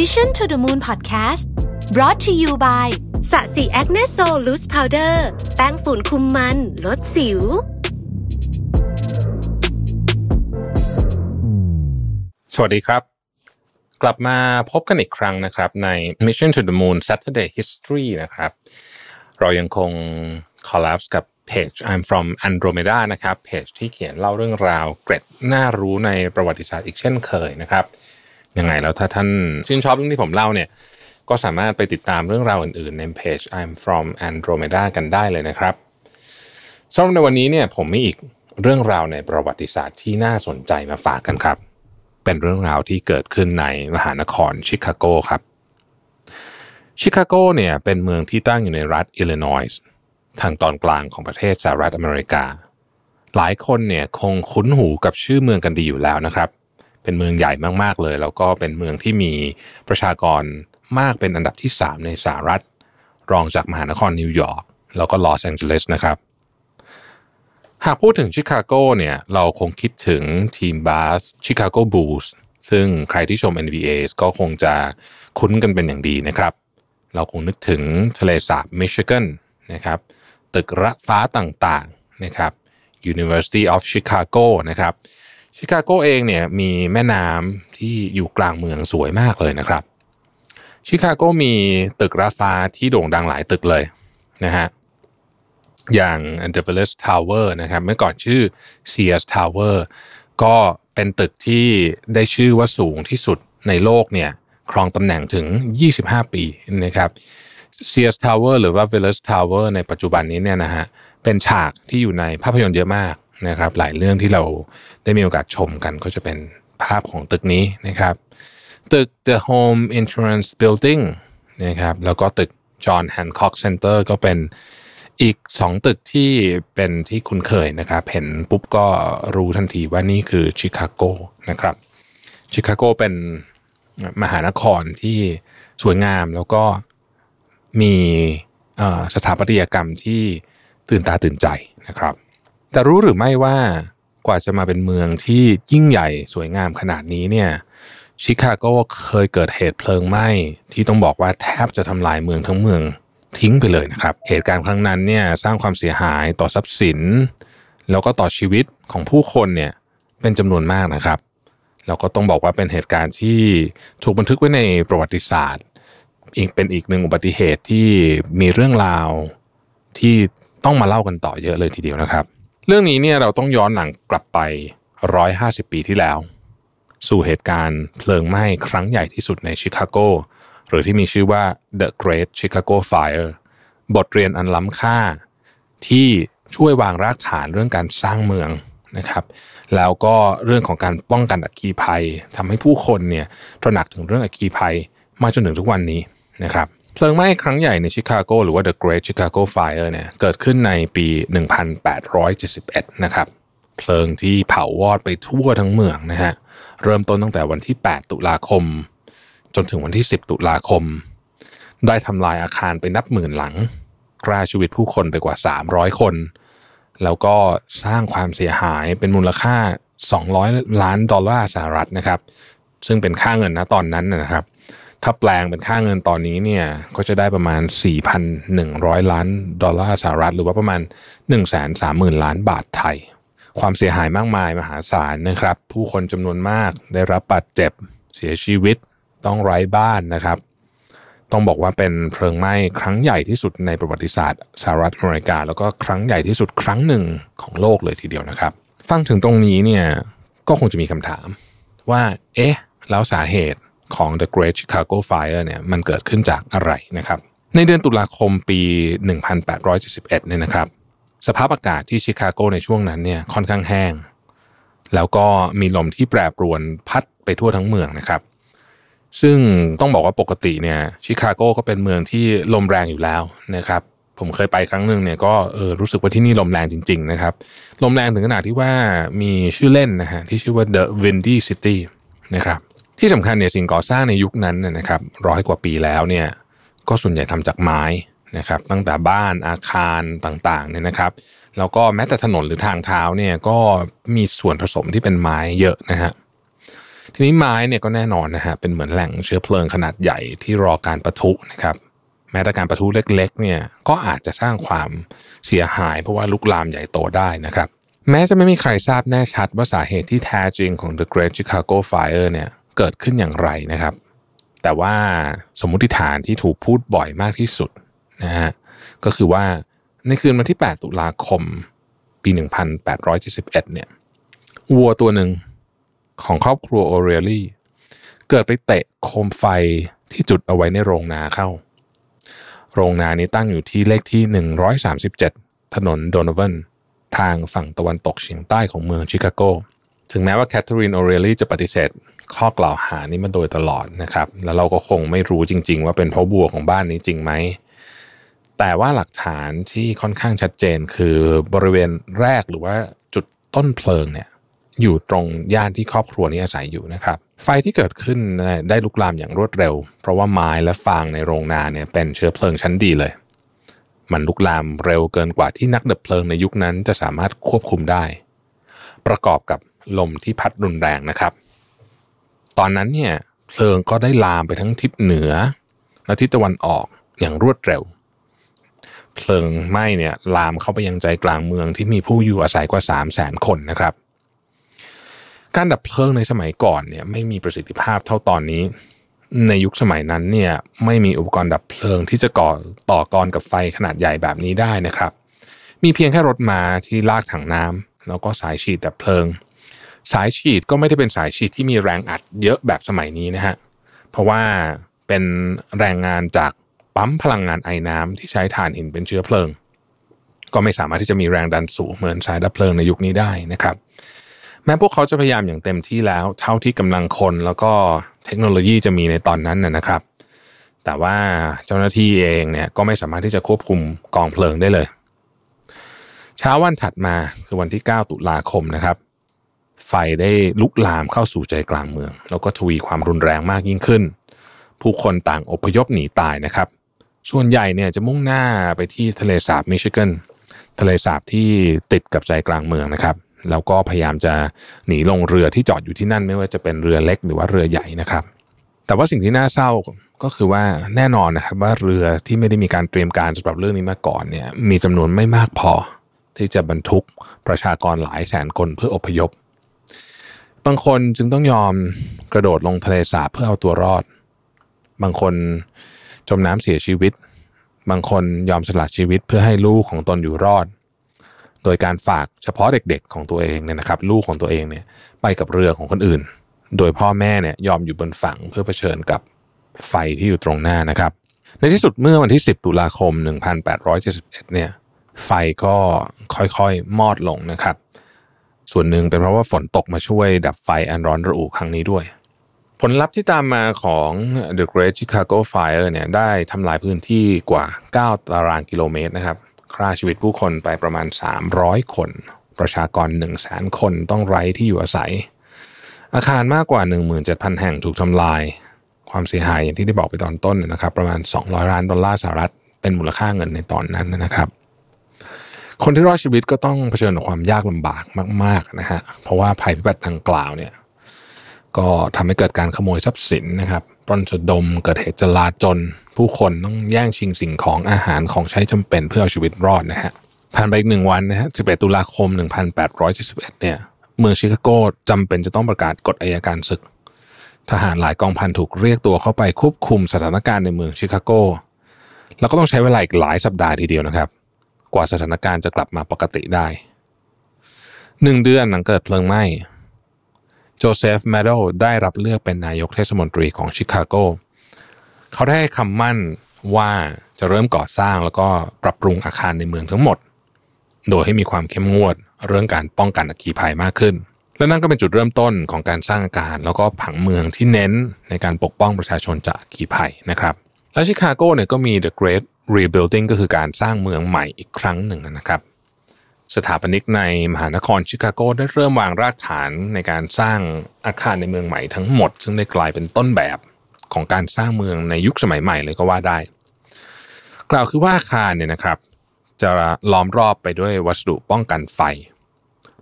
Mission to the Moon Podcast brought to you by Sasi Acne Sol Loose Powder แป้งฝุ่นคุมมัน ลดสิว สวัสดีครับ กลับมาพบกันอีกครั้งนะครับ ใน Mission to the Moon Saturday History นะครับ เรายังคง collab กับเพจ I'm from Andromeda นะครับเพจที่เขียนเล่าเรื่องราว เกร็ดน่ารู้ในประวัติศาสตร์อีกเช่นเคยนะครับ ยังไงแล้วถ้าท่านชื่นชอบเรื่องที่ผมเล่าเนี่ย ก็สามารถไปติดตามเรื่องราวอื่นๆ ในเพจ I'm from Andromeda กันได้เลยนะครับสำหรับในวันนี้เนี่ยผมมีอีกเรื่องราวในประวัติศาสตร์ที่น่าสนใจมาฝากกันครับ เป็นเรื่องราวที่เกิดขึ้นในมหานครชิคาโกครับ ชิคาโกเนี่ยเป็นเมืองที่ตั้งอยู่ในรัฐอิลลินอยส์ทางตอนกลางของประเทศสหรัฐอเมริกา หลายคนเนี่ยคงคุ้นหูกับชื่อเมืองกันดีอยู่แล้วนะครับ เป็นเมืองใหญ่มากๆเลย แล้วก็เป็นเมืองที่มีประชากรมากเป็นอันดับที่ 3 ในสหรัฐ รองจากมหานครนิวยอร์กแล้วก็ลอสแองเจลิสนะครับ หากพูดถึงชิคาโกเนี่ยเราคงคิดถึงทีมบาสชิคาโกบูลส์ซึ่งใครที่ชม NBA ก็คงจะคุ้นกันเป็นอย่างดีนะครับ เราคงนึกถึงทะเลสาบมิชิแกนนะครับ ตึกระฟ้าต่างๆนะครับ University of Chicago นะครับ ชิคาโกเองเนี่ยมีแม่น้ำที่อยู่กลางเมืองสวยมากเลยนะครับ ชิคาโกมีตึกระฟ้าที่โด่งดังหลายตึกเลยนะฮะอย่าง The Village Tower นะครับเมื่อก่อนชื่อ Sears Tower ก็เป็นตึกที่ได้ชื่อว่าสูงที่สุดในโลกเนี่ยครองตำแหน่งถึง 25 ปีนะครับ Sears Tower หรือว่า Village Tower ในปัจจุบันนี้เนี่ยนะฮะเป็นฉากที่อยู่ในภาพยนตร์เยอะมาก นะครับ หลายเรื่องที่เราได้มีโอกาสชมกันก็จะเป็นภาพของตึกนี้นะครับ ตึก The Home Insurance Building นะครับแล้วก็ตึก John Hancock Center ก็เป็นอีก 2 ตึกที่เป็นที่คุ้นเคยนะครับ เห็นปุ๊บก็รู้ทันทีว่านี่คือชิคาโกนะครับชิคาโกเป็นมหานครที่สวยงามแล้วก็มีสถาปัตยกรรมที่ตื่นตาตื่นใจนะครับ แต่รู้หรือไม่ว่ากว่าจะมาเป็นเมืองที่ยิ่งใหญ่สวยงามขนาดนี้เนี่ยชิคาโกเคยเกิดเหตุเพลิงไหม้ที่ต้องบอกว่าแทบจะทำลายเมืองทั้งเมืองทิ้งไปเลยนะครับ เหตุการณ์ครั้งนั้นเนี่ยสร้างความเสียหายต่อทรัพย์สิน แล้วก็ต่อชีวิตของผู้คนเนี่ยเป็นจำนวนมากนะครับ แล้วก็ต้องบอกว่าเป็นเหตุการณ์ที่ถูกบันทึกไว้ในประวัติศาสตร์ อีกเป็นอีกหนึ่งอุบัติเหตุที่มีเรื่องราวที่ต้องมาเล่ากันต่อเยอะเลยทีเดียวนะครับ เรื่องนี้เนี่ยเราต้องย้อนหลังกลับไป 150 ปีที่แล้ว สู่เหตุการณ์เพลิงไหม้ครั้งใหญ่ที่สุดในชิคาโก หรือที่มีชื่อว่า The Great Chicago Fire บทเรียนอันล้ำค่า ที่ช่วยวางรากฐานเรื่องการสร้างเมืองนะครับแล้วก็เรื่องของการป้องกันอัคคีภัยทำให้ผู้คนเนี่ยตระหนักถึงเรื่องอัคคีภัยมาจนถึงทุกวันนี้นะครับ เพลิงไหม้ครั้งใหญ่ในชิคาโกหรือว่า The Great Chicago Fire เนี่ยเกิดขึ้นในปี 1871 นะครับ เพลิงที่เผาวอดไปทั่วทั้งเมืองนะฮะ เริ่มต้นตั้งแต่วันที่ 8 ตุลาคม จนถึงวันที่ 10 ตุลาคม ได้ทำลายอาคารไปนับหมื่นหลังฆ่าชีวิตผู้คนไปกว่า 300 คน แล้วก็สร้างความเสียหายเป็นมูลค่า 200 ล้านดอลลาร์สหรัฐนะครับ ซึ่งเป็นค่าเงินนะตอนนั้นนะครับ ถ้าแปลงเป็นค่าเงินตอนนี้เนี่ยก็จะได้ประมาณ 4,100 ล้านดอลลาร์สหรัฐ หรือว่าประมาณ 130,000 ล้านบาทไทย ความเสียหายมากมายมหาศาลนะครับ ผู้คนจำนวนมากได้รับบาดเจ็บเสียชีวิตต้องไร้บ้านนะครับ ต้องบอกว่าเป็นเพลิงไหม้ครั้งใหญ่ที่สุดในประวัติศาสตร์สหรัฐอเมริกา แล้วก็ครั้งใหญ่ที่สุดครั้งหนึ่งของโลกเลยทีเดียวนะครับ ฟังถึงตรงนี้เนี่ยก็คงจะมีคำถามว่า เอ๊ะ แล้วสาเหตุ ของ The Great Chicago Fire เนี่ยมันเกิดขึ้นจากอะไรนะครับ ในเดือนตุลาคมปี 1871เนี่ยนะครับ สภาพอากาศที่ชิคาโกในช่วงนั้นเนี่ยค่อนข้างแห้ง แล้วก็มีลมที่แปรปรวนพัดไปทั่วทั้งเมืองนะครับ ซึ่งต้องบอกว่าปกติเนี่ยชิคาโกก็เป็นเมืองที่ลมแรงอยู่แล้วนะครับผมเคยไปครั้งหนึ่งเนี่ยก็เออรู้สึกว่าที่นี่ลมแรงจริง ๆ นะครับ ลมแรงถึงขนาดที่ว่ามีชื่อเล่นนะฮะที่ชื่อว่า The Windy City นะครับ ที่สำคัญเนี่ยสิ่งก่อสร้างในยุคนั้นนะครับร้อยกว่าปีแล้วเนี่ยก็ส่วนใหญ่ทำจากไม้นะครับตั้งแต่บ้านอาคารต่างๆเนี่ยนะครับแล้วก็แม้แต่ถนนหรือทางเท้าเนี่ยก็มีส่วนผสมที่เป็นไม้เยอะนะฮะทีนี้ไม้เนี่ยก็แน่นอนนะฮะเป็นเหมือนแหล่งเชื้อเพลิงขนาดใหญ่ที่รอการประทุนะครับแม้แต่การประทุเล็กๆเนี่ยก็อาจจะสร้างความเสียหาย เพราะว่าลุกลามใหญ่โตได้นะครับแม้จะไม่มีใครทราบแน่ชัดว่าสาเหตุที่แท้จริงของ The Great Chicago Fire เนี่ย เกิดขึ้นอย่างไรนะครับ แต่ว่าสมมุติฐานที่ถูกพูดบ่อยมากที่สุดนะฮะก็คือว่าในคืนวันที่ 8 ตุลาคม ปี 1871 เนี่ยวัวตัวหนึ่งของครอบครัวโอเรลี่เกิดไปเตะโคมไฟที่จุดเอาไว้ในโรงนาเข้า โรงนานี้ตั้งอยู่ที่เลขที่ 137 ถนนโดโนวันทางฝั่งตะวันตกเฉียงใต้ของเมืองชิคาโก ถึงแม้ว่าแคทเธอรีนโอเรลี่จะปฏิเสธ ข้อกล่าวหานี้มาโดยตลอดนะครับ แล้วเราก็คงไม่รู้จริง ๆ ว่าเป็นเพราะวัวของบ้านนี้จริงไหมแต่ว่าหลักฐานที่ค่อนข้างชัดเจนคือบริเวณแรกหรือว่าจุดต้นเพลิงเนี่ยอยู่ตรงย่านที่ครอบครัวนี้อาศัยอยู่นะครับ ไฟที่เกิดขึ้นได้ลุกลามอย่างรวดเร็ว เพราะว่าไม้และฟางในโรงนาเนี่ยเป็นเชื้อเพลิงชั้นดีเลย มันลุกลามเร็วเกินกว่าที่นักดับเพลิงในยุคนั้นจะสามารถควบคุมได้ ประกอบกับลมที่พัดรุนแรงนะครับ ตอนนั้นเนี่ยเพลิงก็ได้ลามไปทั้งทิศเหนือและทิศตะวันออกอย่างรวดเร็ว เพลิงไหม้เนี่ยลามเข้าไปยังใจกลางเมืองที่มีผู้อยู่อาศัยกว่า3 0 0 0 0 0 คนนะครับ การดับเพลิงในสมัยก่อนเนี่ยไม่มีประสิทธิภาพเท่าตอนนี้ ในยุคสมัยนั้นเนี่ยไม่มีอุปกรณ์ดับเพลิงที่จะก่อต่อกรกับไฟขนาดใหญ่แบบนี้ได้นะครับ มีเพียงแค่รถมาที่ลากถังน้ำแล้วก็สายฉีดดับเพลิง สายฉีดก็ไม่ได้เป็นสายฉีดที่มีแรงอัดเยอะแบบสมัยนี้นะฮะเพราะว่าเป็นแรงงานจากปั๊มพลังงานไอ้น้ำที่ใช้ถ่านหินเป็นเชื้อเพลิง ก็ไม่สามารถที่จะมีแรงดันสูงเหมือนสายดับเพลิงในยุคนี้ได้นะครับ แม้พวกเขาจะพยายามอย่างเต็มที่แล้ว เท่าที่กำลังคนแล้วก็เทคโนโลยีจะมีในตอนนั้นนะครับ แต่ว่าเจ้าหน้าที่เองเนี่ยก็ไม่สามารถที่จะควบคุมกองเพลิงได้เลย เช้าวันถัดมาคือวันที่ 9 ตุลาคมนะครับ ไฟได้ลุกลามเข้าสู่ใจกลางเมือง แล้วก็ทวีความรุนแรงมากยิ่งขึ้น ผู้คนต่างอพยพหนีตายนะครับ ส่วนใหญ่เนี่ยจะมุ่งหน้าไปที่ทะเลสาบมิชิแกนทะเลสาบที่ติดกับใจกลางเมืองนะครับ แล้วก็พยายามจะหนีลงเรือที่จอดอยู่ที่นั่นไม่ว่าจะเป็นเรือเล็กหรือว่าเรือใหญ่นะครับ แต่ว่าสิ่งที่น่าเศร้าก็คือว่าแน่นอนนะครับว่าเรือที่ไม่ได้มีการเตรียมการสำหรับเรื่องนี้มาก่อนเนี่ยมีจำนวนไม่มากพอ ที่จะบรรทุกประชากรหลายแสนคนเพื่ออพยพ บางคนจึงต้องยอมกระโดดลงทะเลสาบเพื่อเอาตัวรอด บางคนจมน้ำเสียชีวิต บางคนยอมสละชีวิตเพื่อให้ลูกของตนอยู่รอด โดยการฝากเฉพาะเด็กๆของตัวเองเนี่ยนะครับ ลูกของตัวเองเนี่ยไปกับเรือของคนอื่น โดยพ่อแม่เนี่ยยอมอยู่บนฝั่งเพื่อเผชิญกับไฟที่อยู่ตรงหน้านะครับ ในที่สุดเมื่อวันที่ 10 ตุลาคม 1871เนี่ยไฟก็ค่อยๆ มอดลงนะครับ ส่วนหนึ่งเป็นเพราะว่าฝนตกมาช่วยดับไฟอันร้อนระอุครั้งนี้ด้วย ผลลัพธ์ที่ตามมาของ The Great Chicago Fire เนี่ยได้ทำลายพื้นที่กว่า 9 ตารางกิโลเมตรนะครับฆ่าชีวิตผู้คนไปประมาณ 300 คน ประชากร 1 0 0 0 0แสนคนต้องไร้ที่อยู่อาศัย อาคารมากกว่า 17,000 แห่งถูกทำลาย ความเสียหายอย่างที่ได้บอกไปตอนต้นนะครับ ประมาณ 200 ล้านดอลลาร์สหรัฐเป็นมูลค่าเงินในตอนนั้นนะครับ คนที่รอดชีวิตก็ต้องเผชิญกับความยากลำบากมาก ๆนะฮะเพราะว่าภัยพิบัติดังกล่าวเนี่ย ก็ทำให้เกิดการขโมยทรัพย์สินนะครับปล้นสะดมเกิดเหตุจลาจลผู้คนต้องแย่งชิงสิ่งของอาหารของใช้จำเป็นเพื่อเอาชีวิตรอดนะฮะผ่านไปอีกหนึ่งวันนะฮะ11 ตุลาคม 1871เนี่ย เมืองชิคาโกจำเป็นจะต้องประกาศกฎอายการศึก ทหารหลายกองพันถูกเรียกตัวเข้าไปควบคุมสถานการณ์ในเมืองชิคาโก แล้วก็ต้องใช้เวลาอีกหลายสัปดาห์ทีเดียวนะครับ กว่าสถานการณ์จะกลับมาปกติได้หนึ่งเดือนหลังเกิดเพลิงไหม้โจเซฟเมดิลล์ได้รับเลือกเป็นนายกเทศมนตรีของชิคาโก เขาให้คำมั่นว่าจะเริ่มก่อสร้างแล้วก็ปรับปรุงอาคารในเมืองทั้งหมด โดยให้มีความเข้มงวดเรื่องการป้องกันอัคคีภัยมากขึ้น และนั่นก็เป็นจุดเริ่มต้นของการสร้างอาคารแล้วก็ผังเมืองที่เน้นในการปกป้องประชาชนจากอัคคีภัยนะครับ และชิคาโกเนี่ยก็มี The Great Rebuilding ก็คือการสร้างเมืองใหม่อีกครั้งหนึ่งนะครับ สถาปนิกในมหานครชิคาโกได้เริ่มวางรากฐานในการสร้างอาคารในเมืองใหม่ทั้งหมด ซึ่งได้กลายเป็นต้นแบบของการสร้างเมืองในยุคสมัยใหม่เลยก็ว่าได้ กล่าวคือว่าอาคารเนี่ยนะครับ จะล้อมรอบไปด้วยวัสดุป้องกันไฟ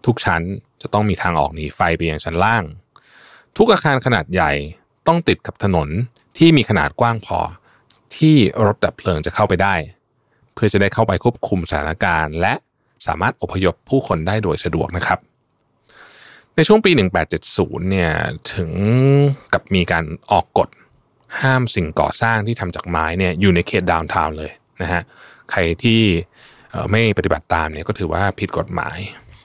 ทุกชั้นจะต้องมีทางออกหนีไฟไปยังชั้นล่าง ทุกอาคารขนาดใหญ่ต้องติดกับถนนที่มีขนาดกว้างพอ ที่รถดับเพลิงจะเข้าไปได้ เพื่อจะได้เข้าไปควบคุมสถานการณ์ และสามารถอพยพผู้คนได้โดยสะดวกนะครับ ในช่วงปี 1870 เนี่ยถึงกับมีการออกกฎห้ามสิ่งก่อสร้างที่ทำจากไม้เนี่ยอยู่ในเขตดาวน์ทาวน์เลยนะฮะใครที่ไม่ปฏิบัติตามเนี่ยก็ถือว่าผิดกฎหมาย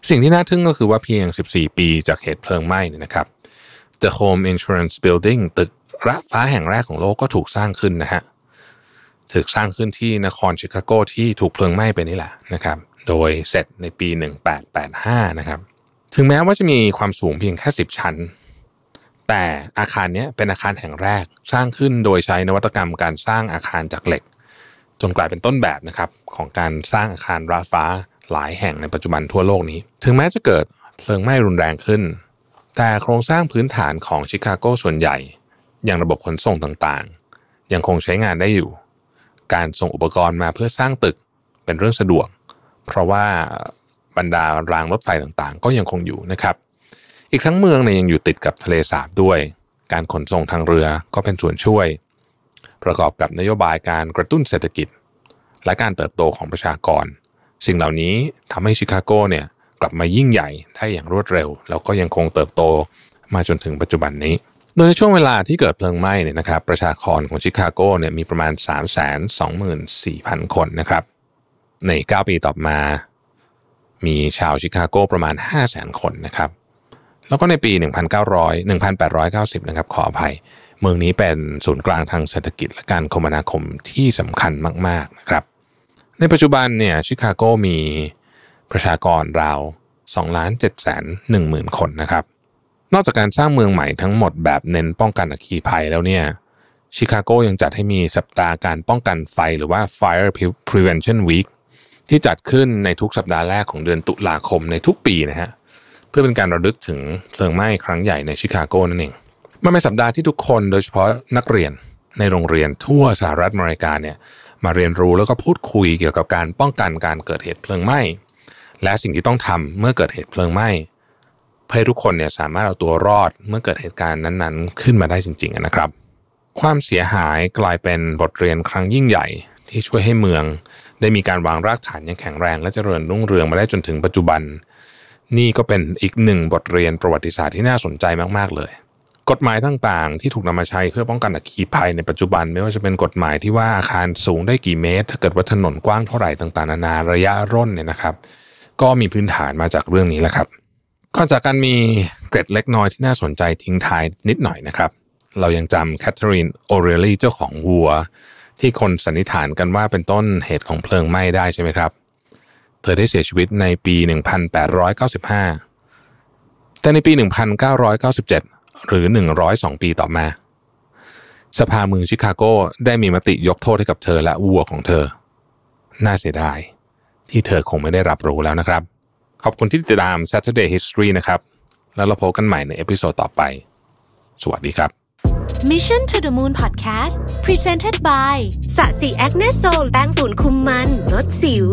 สิ่งที่น่าทึ่งก็คือว่าเพียง 14 ปีจากเหตุเพลิงไหม้เนี่ยนะครับ The Home Insurance Building ตึกระฟ้าแห่งแรกของโลกก็ถูกสร้างขึ้นนะฮะ ถูกสร้างขึ้นที่นครชิคาโกที่ถูกเพลิงไหม้ไปนี่แหละนะครับโดยเสร็จในปี 1885 นะครับ ถึงแม้ว่าจะมีความสูงเพียงแค่ 10 ชั้น แต่อาคารนี้เป็นอาคารแห่งแรกสร้างขึ้นโดยใช้นวัตกรรมการสร้างอาคารจากเหล็ก จนกลายเป็นต้นแบบนะครับของการสร้างอาคารราฟ้าหลายแห่งในปัจจุบันทั่วโลกนี้ ถึงแม้จะเกิดเพลิงไหม้รุนแรงขึ้น แต่โครงสร้างพื้นฐานของชิคาโกส่วนใหญ่ อย่างระบบขนส่งต่างๆ ยังคงใช้งานได้อยู่ การส่งอุปกรณ์มาเพื่อสร้างตึกเป็นเรื่องสะดวก เพราะว่าบรรดารางรถไฟต่างๆ ก็ยังคงอยู่นะครับ อีกทั้งเมืองเนี่ยยังอยู่ติดกับทะเลสาบด้วย การขนส่งทางเรือก็เป็นส่วนช่วย ประกอบกับนโยบายการกระตุ้นเศรษฐกิจ และการเติบโตของประชากร สิ่งเหล่านี้ทำให้ชิคาโกเนี่ยกลับมายิ่งใหญ่ได้อย่างรวดเร็ว แล้วก็ยังคงเติบโตมาจนถึงปัจจุบันนี้ โดยในช่วงเวลาที่เกิดเพลิงไหม้เนี่ยนะครับประชากรของชิคาโกเนี่ยมีประมาณ 3 2 4 0 0 0 คนนะครับ ใน 9 ปีต่อมา มีชาวชิคาโกประมาณ 5 0 0 0 0 0 คนนะครับ แล้วก็ในปี 1900 1890 นะครับขออภัย เมืองนี้เป็นศูนย์กลางทางเศรษฐกิจและการคมนาคมที่สำคัญมาก ๆ นะครับ ในปัจจุบันเนี่ยชิคาโกมีประชากรราว2ล้าน7แสน1หมื่นคนนะครับ นอกจากการสร้างเมืองใหม่ทั้งหมดแบบเน้นป้องกันอัคคีภัยแล้วเนี่ยชิคาโกยังจัดให้มีสัปดาห์การป้องกันไฟหรือว่า Fire Prevention Week ที่จัดขึ้นในทุกสัปดาห์แรกของเดือนตุลาคมในทุกปีนะฮะเพื่อเป็นการระลึกถึงเพลิงไหม้ครั้งใหญ่ในชิคาโกนั่นเองมันเป็นสัปดาห์ที่ทุกคนโดยเฉพาะนักเรียนในโรงเรียนทั่วสหรัฐอเมริกาเนี่ยมาเรียนรู้แล้วก็พูดคุยเกี่ยวกับการป้องกันการเกิดเหตุเพลิงไหม้และสิ่งที่ต้องทำเมื่อเกิดเหตุเพลิงไหม้ เพื่อทุกคนเนี่ยสามารถเอาตัวรอดเมื่อเกิดเหตุการณ์นั้นๆ ขึ้นมาได้จริง ๆนะครับ ความเสียหายกลายเป็นบทเรียนครั้งยิ่งใหญ่ ที่ช่วยให้เมือง ได้มีการวางรากฐานอย่างแข็งแรง และเจริญรุ่งเรืองมาได้จนถึงปัจจุบัน นี่ก็เป็นอีกหนึ่งบทเรียนประวัติศาสตร์ที่น่าสนใจมากๆเลย กฎหมายต่างๆ ที่ถูกนำมาใช้เพื่อป้องกันอัคคีภัยในปัจจุบัน ไม่ว่าจะเป็นกฎหมายที่ว่าอาคารสูงได้กี่เมตร ถ้าเกิดว่าถนนกว้างเท่าไหร่ต่างๆนานาระยะร่นเนี่ยนะครับ ก็มีพื้นฐานมาจากเรื่องนี้แหละครับ ก่อนจากกันมีเกร็ดเล็กน้อยที่น่าสนใจทิ้งท้ายนิดหน่อยนะครับ เรายังจำแคทเธอรีนโอเรลลี่เจ้าของวัว ที่คนสันนิษฐานกันว่าเป็นต้นเหตุของเพลิงไหม้ได้ใช่ไหมครับ เธอได้เสียชีวิตในปี 1895 แต่ในปี 1997 หรือ 102 ปีต่อมา สภาเมืองชิคาโกได้มีมติยกโทษให้กับเธอและวัวของเธอ น่าเสียดายที่เธอคงไม่ได้รับรู้แล้วนะครับ ขอบคุณที่ติดตาม Saturday History นะครับ แล้วเราพบกันใหม่ใน episode ต่อไป สวัสดีครับ Mission to the Moon Podcast Presented by ศศิ Acne Sol แป้งฝุ่นคุมมันลดสิว